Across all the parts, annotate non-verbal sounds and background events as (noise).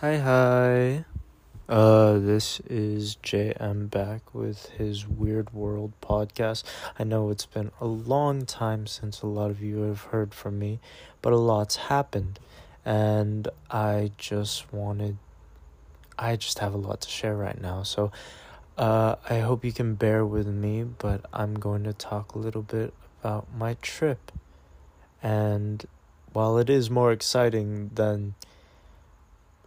Hi, hi. Uh, this is JM back with his Weird World podcast. I know it's been a long time since a lot of you have heard from me, but a lot's happened, and I just wanted. I just have a lot to share right now, so uh, I hope you can bear with me, but I'm going to talk a little bit about my trip. And while it is more exciting than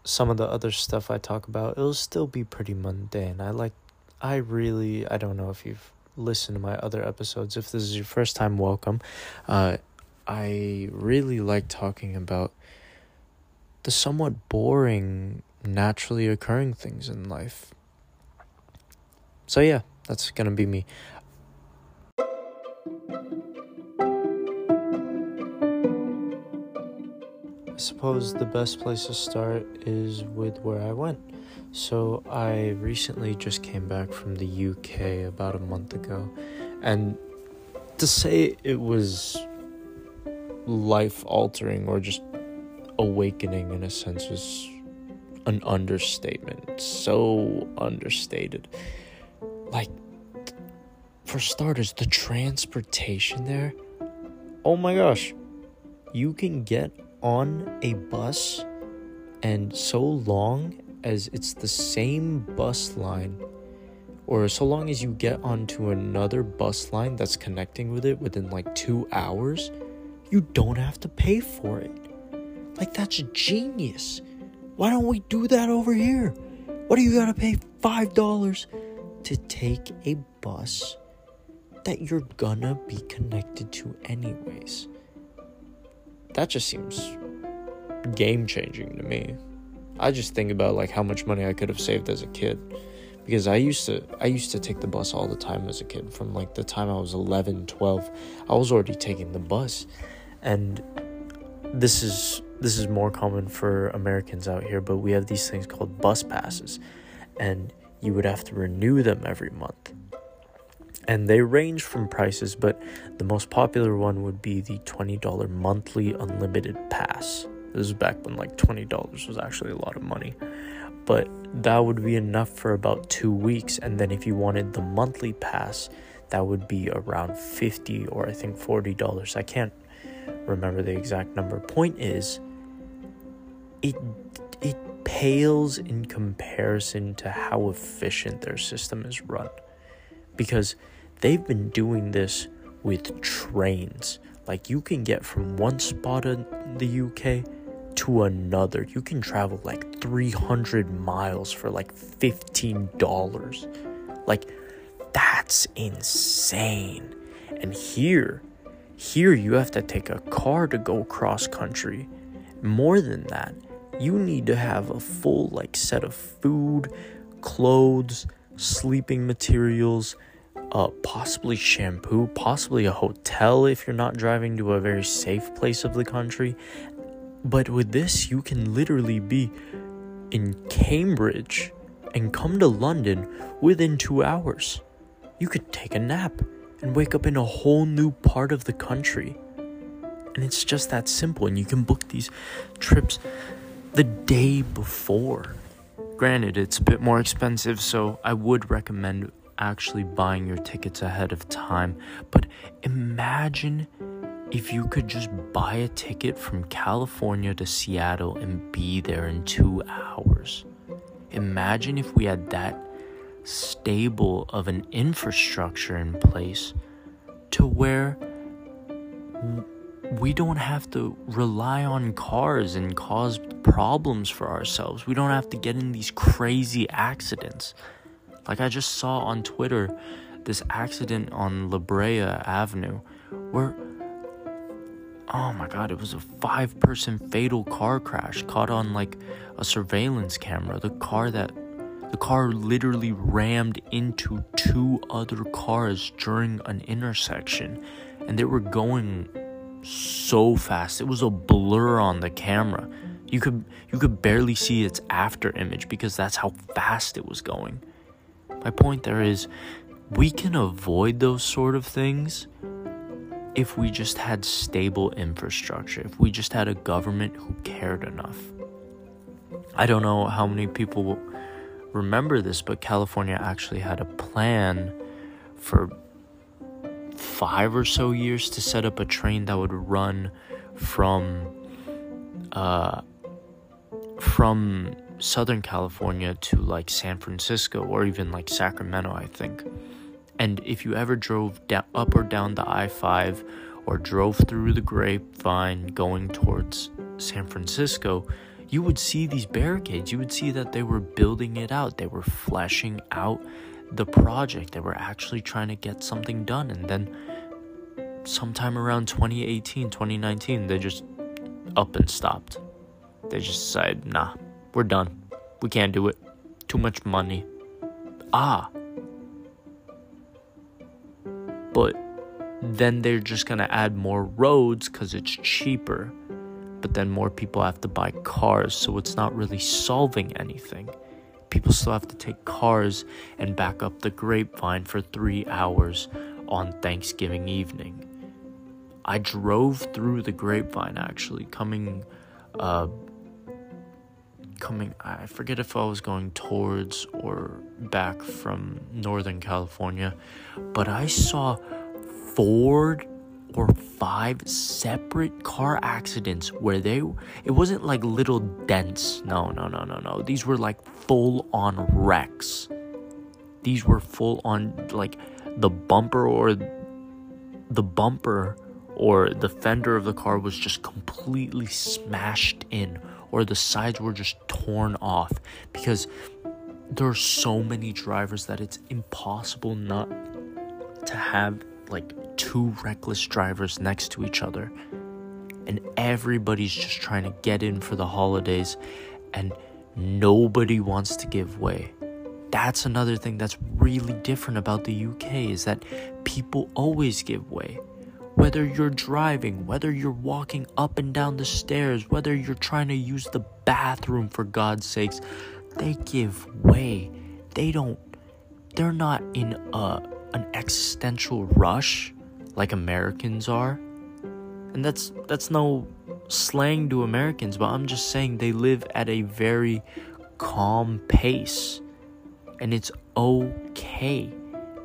some of the other stuff I talk about, it'll still be pretty mundane. I like, I really, I don't know if you've listened to my other episodes. If this is your first time, welcome. Uh, I really like talking about the somewhat boring, naturally occurring things in life. So, yeah, that's gonna be me. Suppose the best place to start is with where I went. So, I recently just came back from the UK about a month ago, and to say it was life altering or just awakening in a sense is an understatement. So understated. Like, for starters, the transportation there. Oh my gosh. You can get on a bus and so long as it's the same bus line or so long as you get onto another bus line that's connecting with it within like two hours, you don't have to pay for it. Like, that's genius. Why don't we do that over here? What do you gotta pay $5 to take a bus that you're gonna be connected to, anyways? That just seems game changing to me. I just think about like how much money I could have saved as a kid because I used to I used to take the bus all the time as a kid from like the time I was 11, 12. I was already taking the bus and this is this is more common for Americans out here, but we have these things called bus passes and you would have to renew them every month and they range from prices, but the most popular one would be the $20 monthly unlimited pass. This is back when like $20 was actually a lot of money. But that would be enough for about two weeks. And then if you wanted the monthly pass, that would be around 50 or I think $40. I can't remember the exact number. Point is, it it pales in comparison to how efficient their system is run because they've been doing this with trains. Like you can get from one spot in the UK to another. You can travel like 300 miles for like $15. Like that's insane. And here, here you have to take a car to go cross country. More than that, you need to have a full like set of food, clothes, sleeping materials, uh, possibly shampoo, possibly a hotel if you're not driving to a very safe place of the country. But with this, you can literally be in Cambridge and come to London within two hours. You could take a nap and wake up in a whole new part of the country. And it's just that simple, and you can book these trips the day before. Granted, it's a bit more expensive, so I would recommend actually buying your tickets ahead of time. But imagine if you could just buy a ticket from California to Seattle and be there in two hours. Imagine if we had that stable of an infrastructure in place to where we don't have to rely on cars and cause problems for ourselves. We don't have to get in these crazy accidents. Like I just saw on Twitter this accident on La Brea Avenue where oh my god, it was a five person fatal car crash caught on like a surveillance camera. The car that the car literally rammed into two other cars during an intersection and they were going so fast. It was a blur on the camera. You could you could barely see its after image because that's how fast it was going. My point there is we can avoid those sort of things if we just had stable infrastructure, if we just had a government who cared enough. I don't know how many people remember this, but California actually had a plan for five or so years to set up a train that would run from uh, from Southern California to like San Francisco or even like Sacramento, I think. And if you ever drove down, up or down the I 5 or drove through the grapevine going towards San Francisco, you would see these barricades. You would see that they were building it out, they were fleshing out the project, they were actually trying to get something done. And then sometime around 2018, 2019, they just up and stopped. They just said, nah, we're done. We can't do it. Too much money. Ah. But then they're just gonna add more roads because it's cheaper. But then more people have to buy cars, so it's not really solving anything. People still have to take cars and back up the grapevine for three hours on Thanksgiving evening. I drove through the grapevine actually, coming uh, coming I forget if I was going towards or back from Northern California, but I saw four or five separate car accidents where they it wasn't like little dents. No, no, no, no, no. These were like full on wrecks. These were full on like the bumper or the bumper or the fender of the car was just completely smashed in or the sides were just torn off because there are so many drivers that it's impossible not to have like two reckless drivers next to each other. And everybody's just trying to get in for the holidays and nobody wants to give way. That's another thing that's really different about the UK is that people always give way whether you're driving, whether you're walking up and down the stairs, whether you're trying to use the bathroom for God's sakes, they give way. They don't, they're not in a, an existential rush like Americans are. And that's that's no slang to Americans, but I'm just saying they live at a very calm pace. And it's okay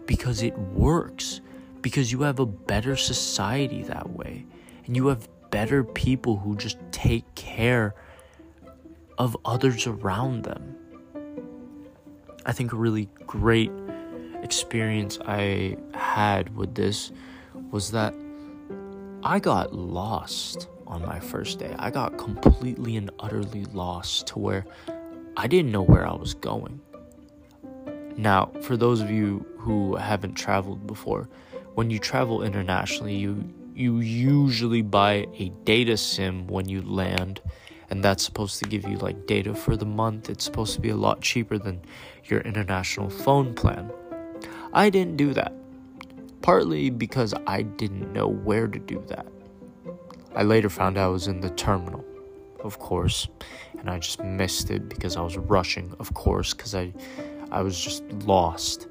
because it works because you have a better society that way. And you have better people who just take care of others around them. I think a really great experience I had with this was that I got lost on my first day. I got completely and utterly lost to where I didn't know where I was going. Now, for those of you who haven't traveled before, when you travel internationally, you you usually buy a data sim when you land, and that's supposed to give you like data for the month. It's supposed to be a lot cheaper than your international phone plan. I didn't do that. Partly because I didn't know where to do that. I later found I was in the terminal, of course, and I just missed it because I was rushing, of course, because I I was just lost.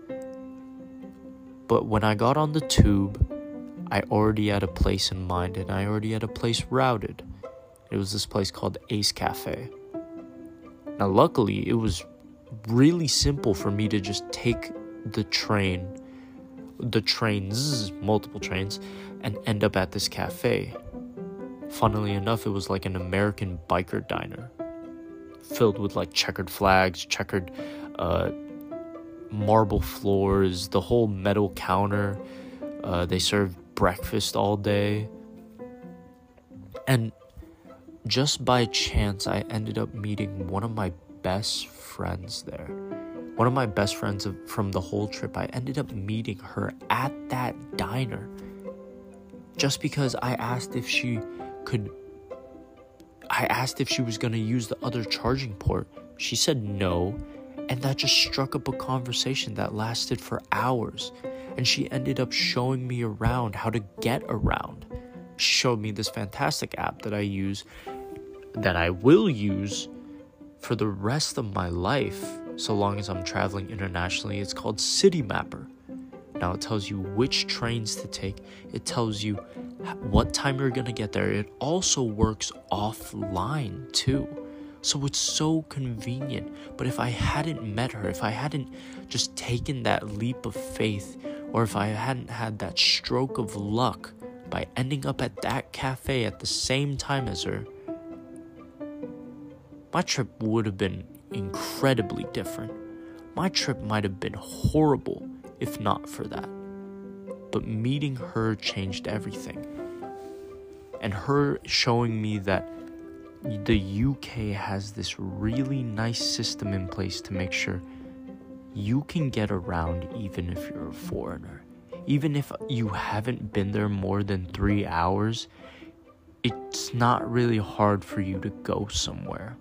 But when I got on the tube, I already had a place in mind and I already had a place routed. It was this place called Ace Cafe. Now, luckily, it was really simple for me to just take the train, the trains, multiple trains, and end up at this cafe. Funnily enough, it was like an American biker diner filled with like checkered flags, checkered uh, marble floors, the whole metal counter. Uh, they served breakfast all day. And just by chance, I ended up meeting one of my best friends there. One of my best friends from the whole trip, I ended up meeting her at that diner. Just because I asked if she could. I asked if she was going to use the other charging port. She said no, and that just struck up a conversation that lasted for hours. And she ended up showing me around how to get around. She showed me this fantastic app that I use, that I will use for the rest of my life, so long as I'm traveling internationally. It's called Citymapper. Now it tells you which trains to take, it tells you what time you're gonna get there. It also works offline too. So it's so convenient. But if I hadn't met her, if I hadn't just taken that leap of faith, or if I hadn't had that stroke of luck by ending up at that cafe at the same time as her, my trip would have been incredibly different. My trip might have been horrible if not for that. But meeting her changed everything. And her showing me that the UK has this really nice system in place to make sure you can get around even if you're a foreigner. Even if you haven't been there more than three hours, it's not really hard for you to go somewhere.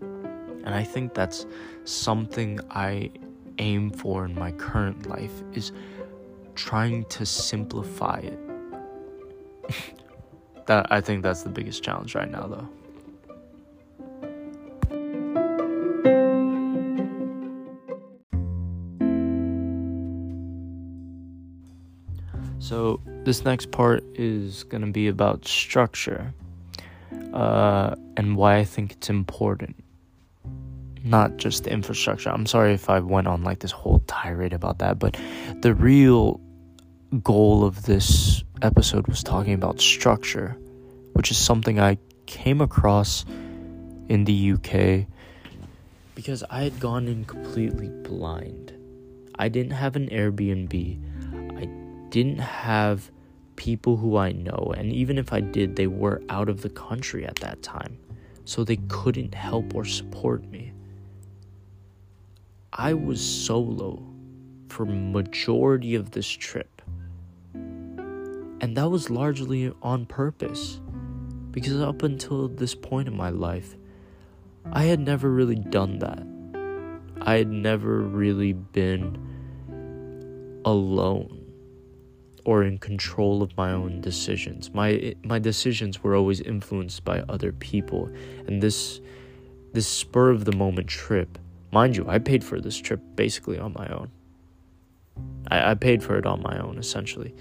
And I think that's something I aim for in my current life is trying to simplify it. (laughs) that I think that's the biggest challenge right now though. So, this next part is going to be about structure uh, and why I think it's important. Not just the infrastructure. I'm sorry if I went on like this whole tirade about that, but the real goal of this episode was talking about structure, which is something I came across in the UK because I had gone in completely blind. I didn't have an Airbnb I didn't have people who I know, and even if I did, they were out of the country at that time, so they couldn't help or support me. I was solo for majority of this trip. And that was largely on purpose because up until this point in my life, I had never really done that. I had never really been alone or in control of my own decisions. My my decisions were always influenced by other people, and this this spur of the moment trip, mind you, I paid for this trip basically on my own. I, I paid for it on my own essentially.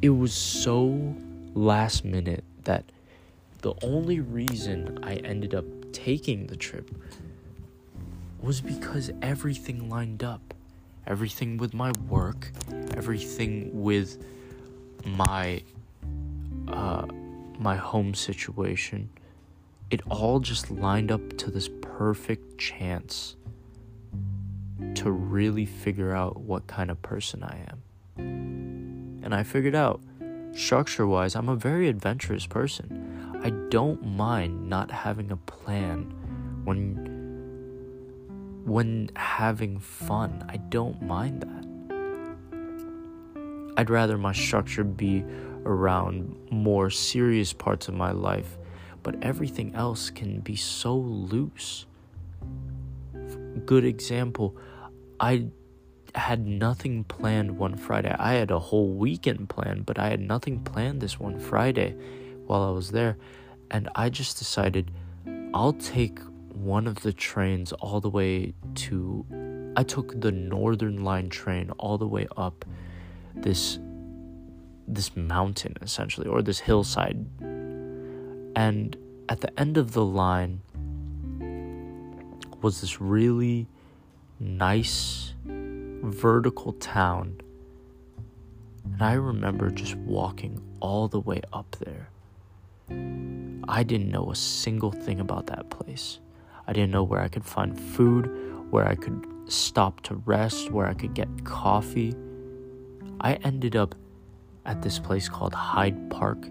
It was so last minute that the only reason I ended up taking the trip was because everything lined up everything with my work, everything with my uh, my home situation. It all just lined up to this perfect chance to really figure out what kind of person I am. And I figured out, structure wise, I'm a very adventurous person. I don't mind not having a plan when when having fun. I don't mind that. I'd rather my structure be around more serious parts of my life, but everything else can be so loose. Good example, I had nothing planned one Friday. I had a whole weekend planned, but I had nothing planned this one Friday while I was there. And I just decided I'll take one of the trains all the way to I took the northern line train all the way up this this mountain essentially or this hillside and at the end of the line was this really nice vertical town and I remember just walking all the way up there I didn't know a single thing about that place I didn't know where I could find food, where I could stop to rest, where I could get coffee. I ended up at this place called Hyde Park,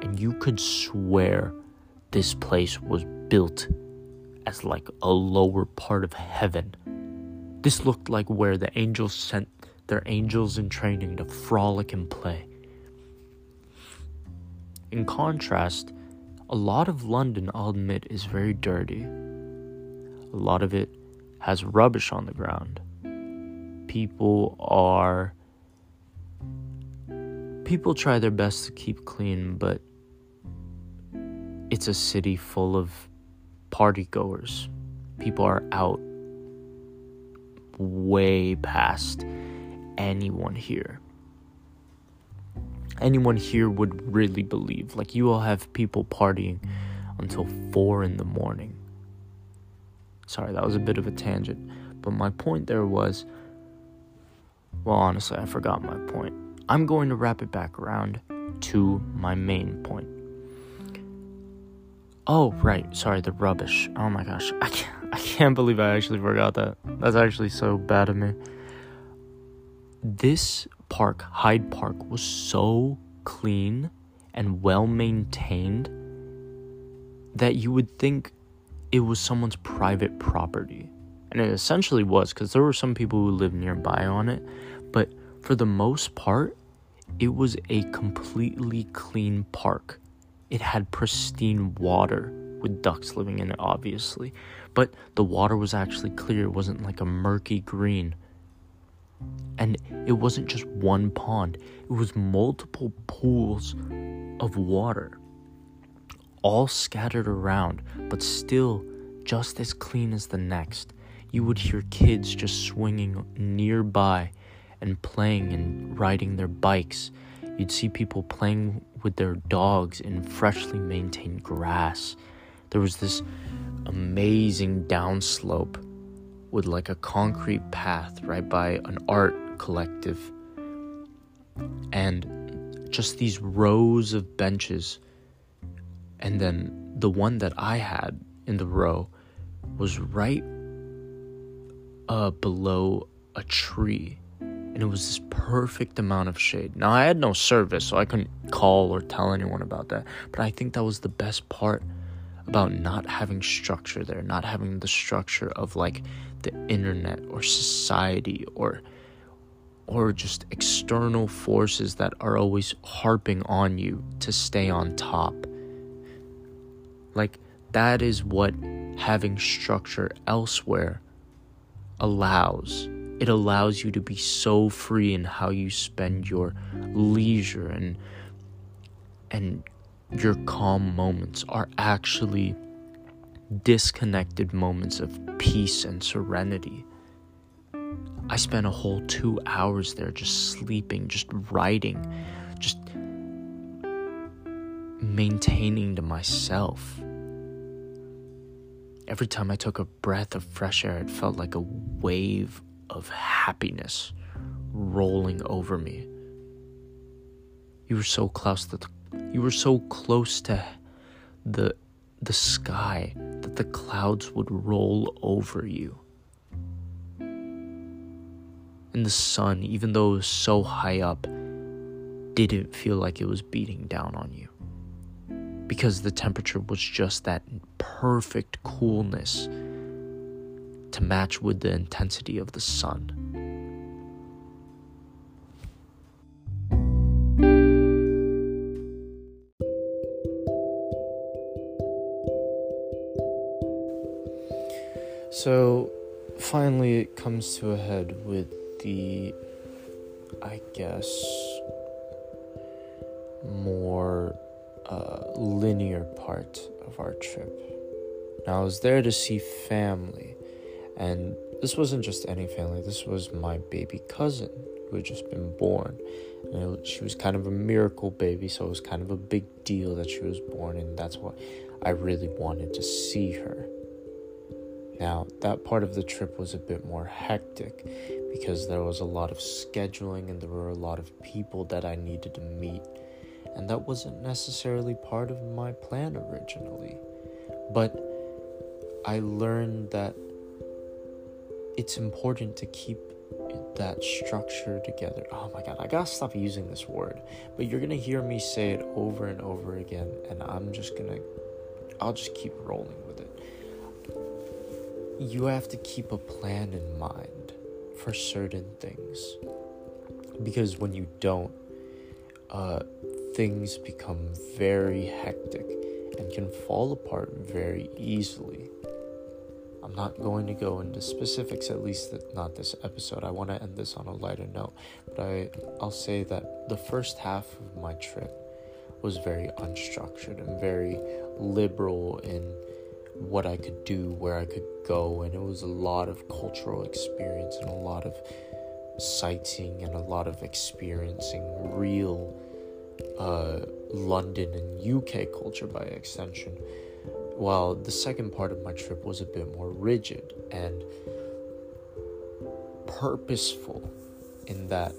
and you could swear this place was built as like a lower part of heaven. This looked like where the angels sent their angels in training to frolic and play. In contrast, a lot of London, I'll admit, is very dirty. A lot of it has rubbish on the ground. People are. People try their best to keep clean, but it's a city full of party goers. People are out way past anyone here. Anyone here would really believe. Like, you will have people partying until 4 in the morning. Sorry, that was a bit of a tangent. But my point there was well, honestly, I forgot my point. I'm going to wrap it back around to my main point. Oh, right. Sorry, the rubbish. Oh my gosh. I can't, I can't believe I actually forgot that. That's actually so bad of me. This park, Hyde Park, was so clean and well maintained that you would think it was someone's private property. And it essentially was because there were some people who lived nearby on it. But for the most part, it was a completely clean park. It had pristine water with ducks living in it, obviously. But the water was actually clear, it wasn't like a murky green. And it wasn't just one pond, it was multiple pools of water, all scattered around, but still just as clean as the next. You would hear kids just swinging nearby and playing and riding their bikes. You'd see people playing with their dogs in freshly maintained grass. There was this amazing downslope with like a concrete path right by an art collective and just these rows of benches. And then the one that I had in the row was right uh, below a tree and it was this perfect amount of shade. Now, I had no service, so I couldn't call or tell anyone about that, but I think that was the best part about not having structure there, not having the structure of like the internet or society or or just external forces that are always harping on you to stay on top. Like that is what having structure elsewhere allows it allows you to be so free in how you spend your leisure and and your calm moments are actually disconnected moments of peace and serenity. I spent a whole two hours there just sleeping, just writing, just maintaining to myself. Every time I took a breath of fresh air, it felt like a wave of happiness rolling over me. You were so close to the, you were so close to the the sky that the clouds would roll over you. And the sun, even though it was so high up, didn't feel like it was beating down on you. Because the temperature was just that perfect coolness to match with the intensity of the sun. So finally, it comes to a head with the, I guess, more uh, linear part of our trip. Now, I was there to see family, and this wasn't just any family, this was my baby cousin who had just been born. And it, she was kind of a miracle baby, so it was kind of a big deal that she was born, and that's why I really wanted to see her. Now, that part of the trip was a bit more hectic because there was a lot of scheduling and there were a lot of people that I needed to meet, and that wasn't necessarily part of my plan originally. But I learned that it's important to keep that structure together. Oh my god, I gotta stop using this word. But you're gonna hear me say it over and over again, and I'm just gonna, I'll just keep rolling with it. You have to keep a plan in mind for certain things. Because when you don't, uh, things become very hectic and can fall apart very easily. I'm not going to go into specifics, at least not this episode. I want to end this on a lighter note, but I, I'll say that the first half of my trip was very unstructured and very liberal in what I could do, where I could go, and it was a lot of cultural experience and a lot of sightseeing and a lot of experiencing real uh, London and UK culture by extension. while the second part of my trip was a bit more rigid and purposeful in that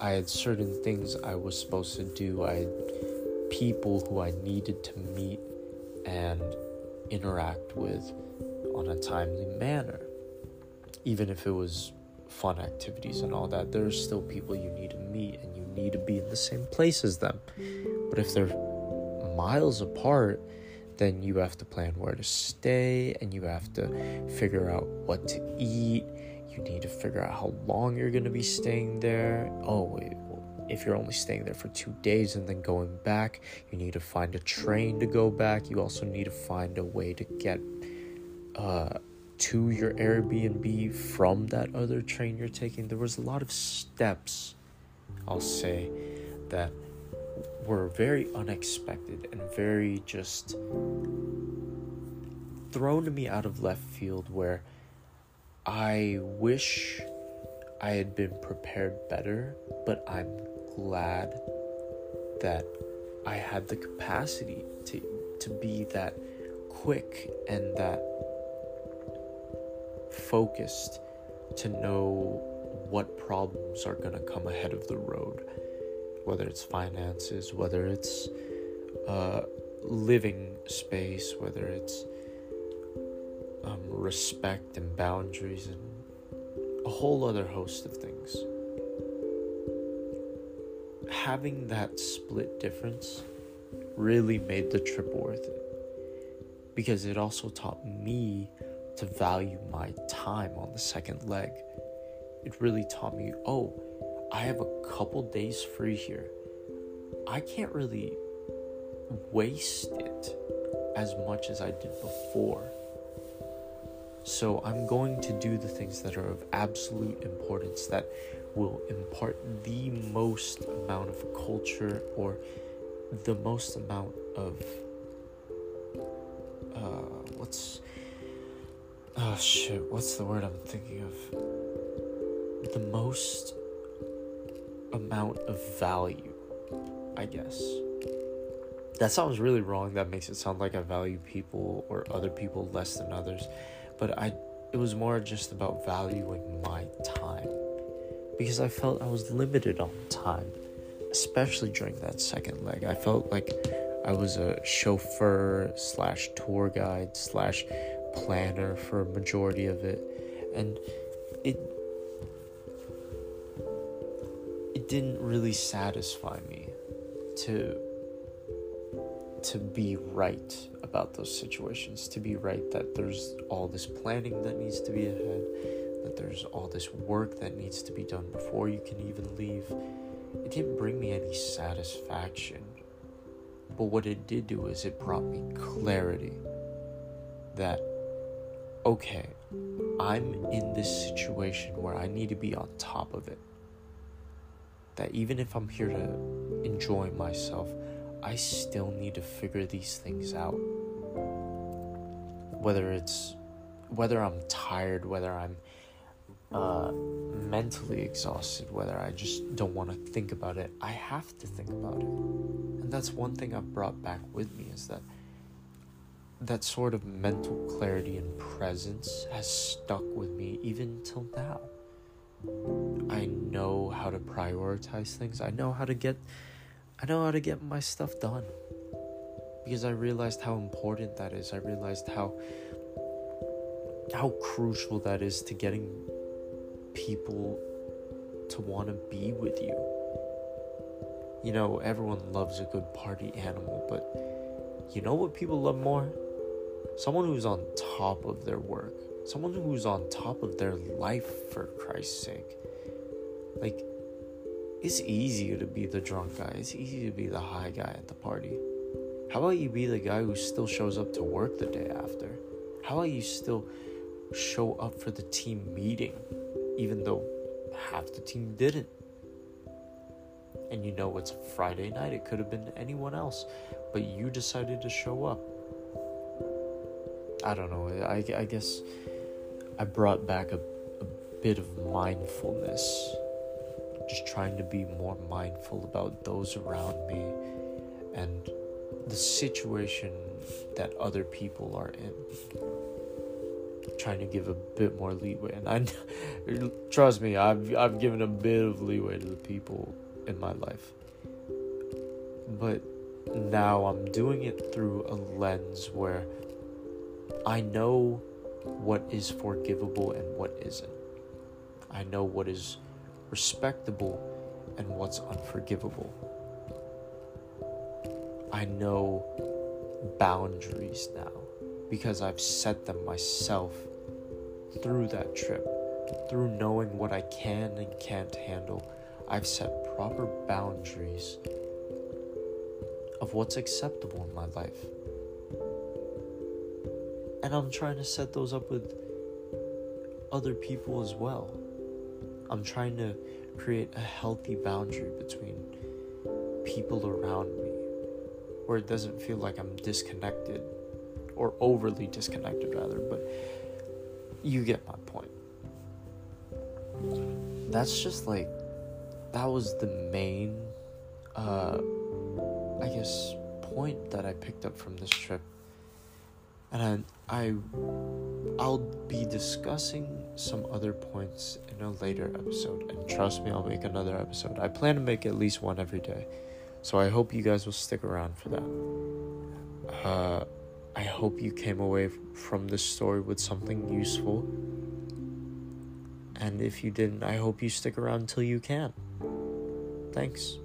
I had certain things I was supposed to do. I had people who I needed to meet and interact with on a timely manner. Even if it was fun activities and all that, there's still people you need to meet and you need to be in the same place as them. But if they're miles apart, then you have to plan where to stay and you have to figure out what to eat. You need to figure out how long you're going to be staying there. Oh, if you're only staying there for two days and then going back, you need to find a train to go back. You also need to find a way to get uh, to your Airbnb from that other train you're taking. There was a lot of steps, I'll say, that were very unexpected and very just thrown to me out of left field where I wish I had been prepared better, but I'm glad that I had the capacity to to be that quick and that focused to know what problems are going to come ahead of the road. Whether it's finances, whether it's uh, living space, whether it's um, respect and boundaries, and a whole other host of things. Having that split difference really made the trip worth it because it also taught me to value my time on the second leg. It really taught me, oh, I have a couple days free here. I can't really waste it as much as I did before. So I'm going to do the things that are of absolute importance that will impart the most amount of culture or the most amount of uh what's oh shit what's the word I'm thinking of the most amount of value, I guess. That sounds really wrong. That makes it sound like I value people or other people less than others. But I it was more just about valuing my time. Because I felt I was limited on time, especially during that second leg. I felt like I was a chauffeur slash tour guide slash planner for a majority of it, and it it didn't really satisfy me to to be right about those situations to be right that there's all this planning that needs to be ahead that there's all this work that needs to be done before you can even leave it didn't bring me any satisfaction but what it did do is it brought me clarity that okay i'm in this situation where i need to be on top of it that even if I'm here to enjoy myself, I still need to figure these things out. Whether it's whether I'm tired, whether I'm uh, mentally exhausted, whether I just don't want to think about it, I have to think about it. And that's one thing I've brought back with me is that that sort of mental clarity and presence has stuck with me even till now. I know how to prioritize things. I know how to get I know how to get my stuff done. Because I realized how important that is. I realized how how crucial that is to getting people to want to be with you. You know, everyone loves a good party animal, but you know what people love more? Someone who's on top of their work someone who's on top of their life for Christ's sake. Like, it's easier to be the drunk guy, it's easy to be the high guy at the party. How about you be the guy who still shows up to work the day after? How about you still show up for the team meeting, even though half the team didn't? And you know it's Friday night, it could have been anyone else, but you decided to show up. I don't know, I, I guess I brought back a, a bit of mindfulness. Just trying to be more mindful about those around me and the situation that other people are in. Trying to give a bit more leeway. And i (laughs) trust me i've i've given a bit of leeway to the people in my life. But now i'm doing it through a lens where i know what is forgivable and what isn't. I know what is respectable and what's unforgivable i know boundaries now because I've set them myself through that trip, through knowing what I can and can't handle. I've set proper boundaries of what's acceptable in my life. And I'm trying to set those up with other people as well. I'm trying to create a healthy boundary between people around me where it doesn't feel like I'm disconnected or overly disconnected rather, but you get my point. That's just like that was the main uh I guess point that I picked up from this trip. And I, I I'll be discussing some other points in a later episode and trust me I'll make another episode. I plan to make at least one every day. So I hope you guys will stick around for that. Uh I hope you came away from this story with something useful. And if you didn't, I hope you stick around until you can. Thanks.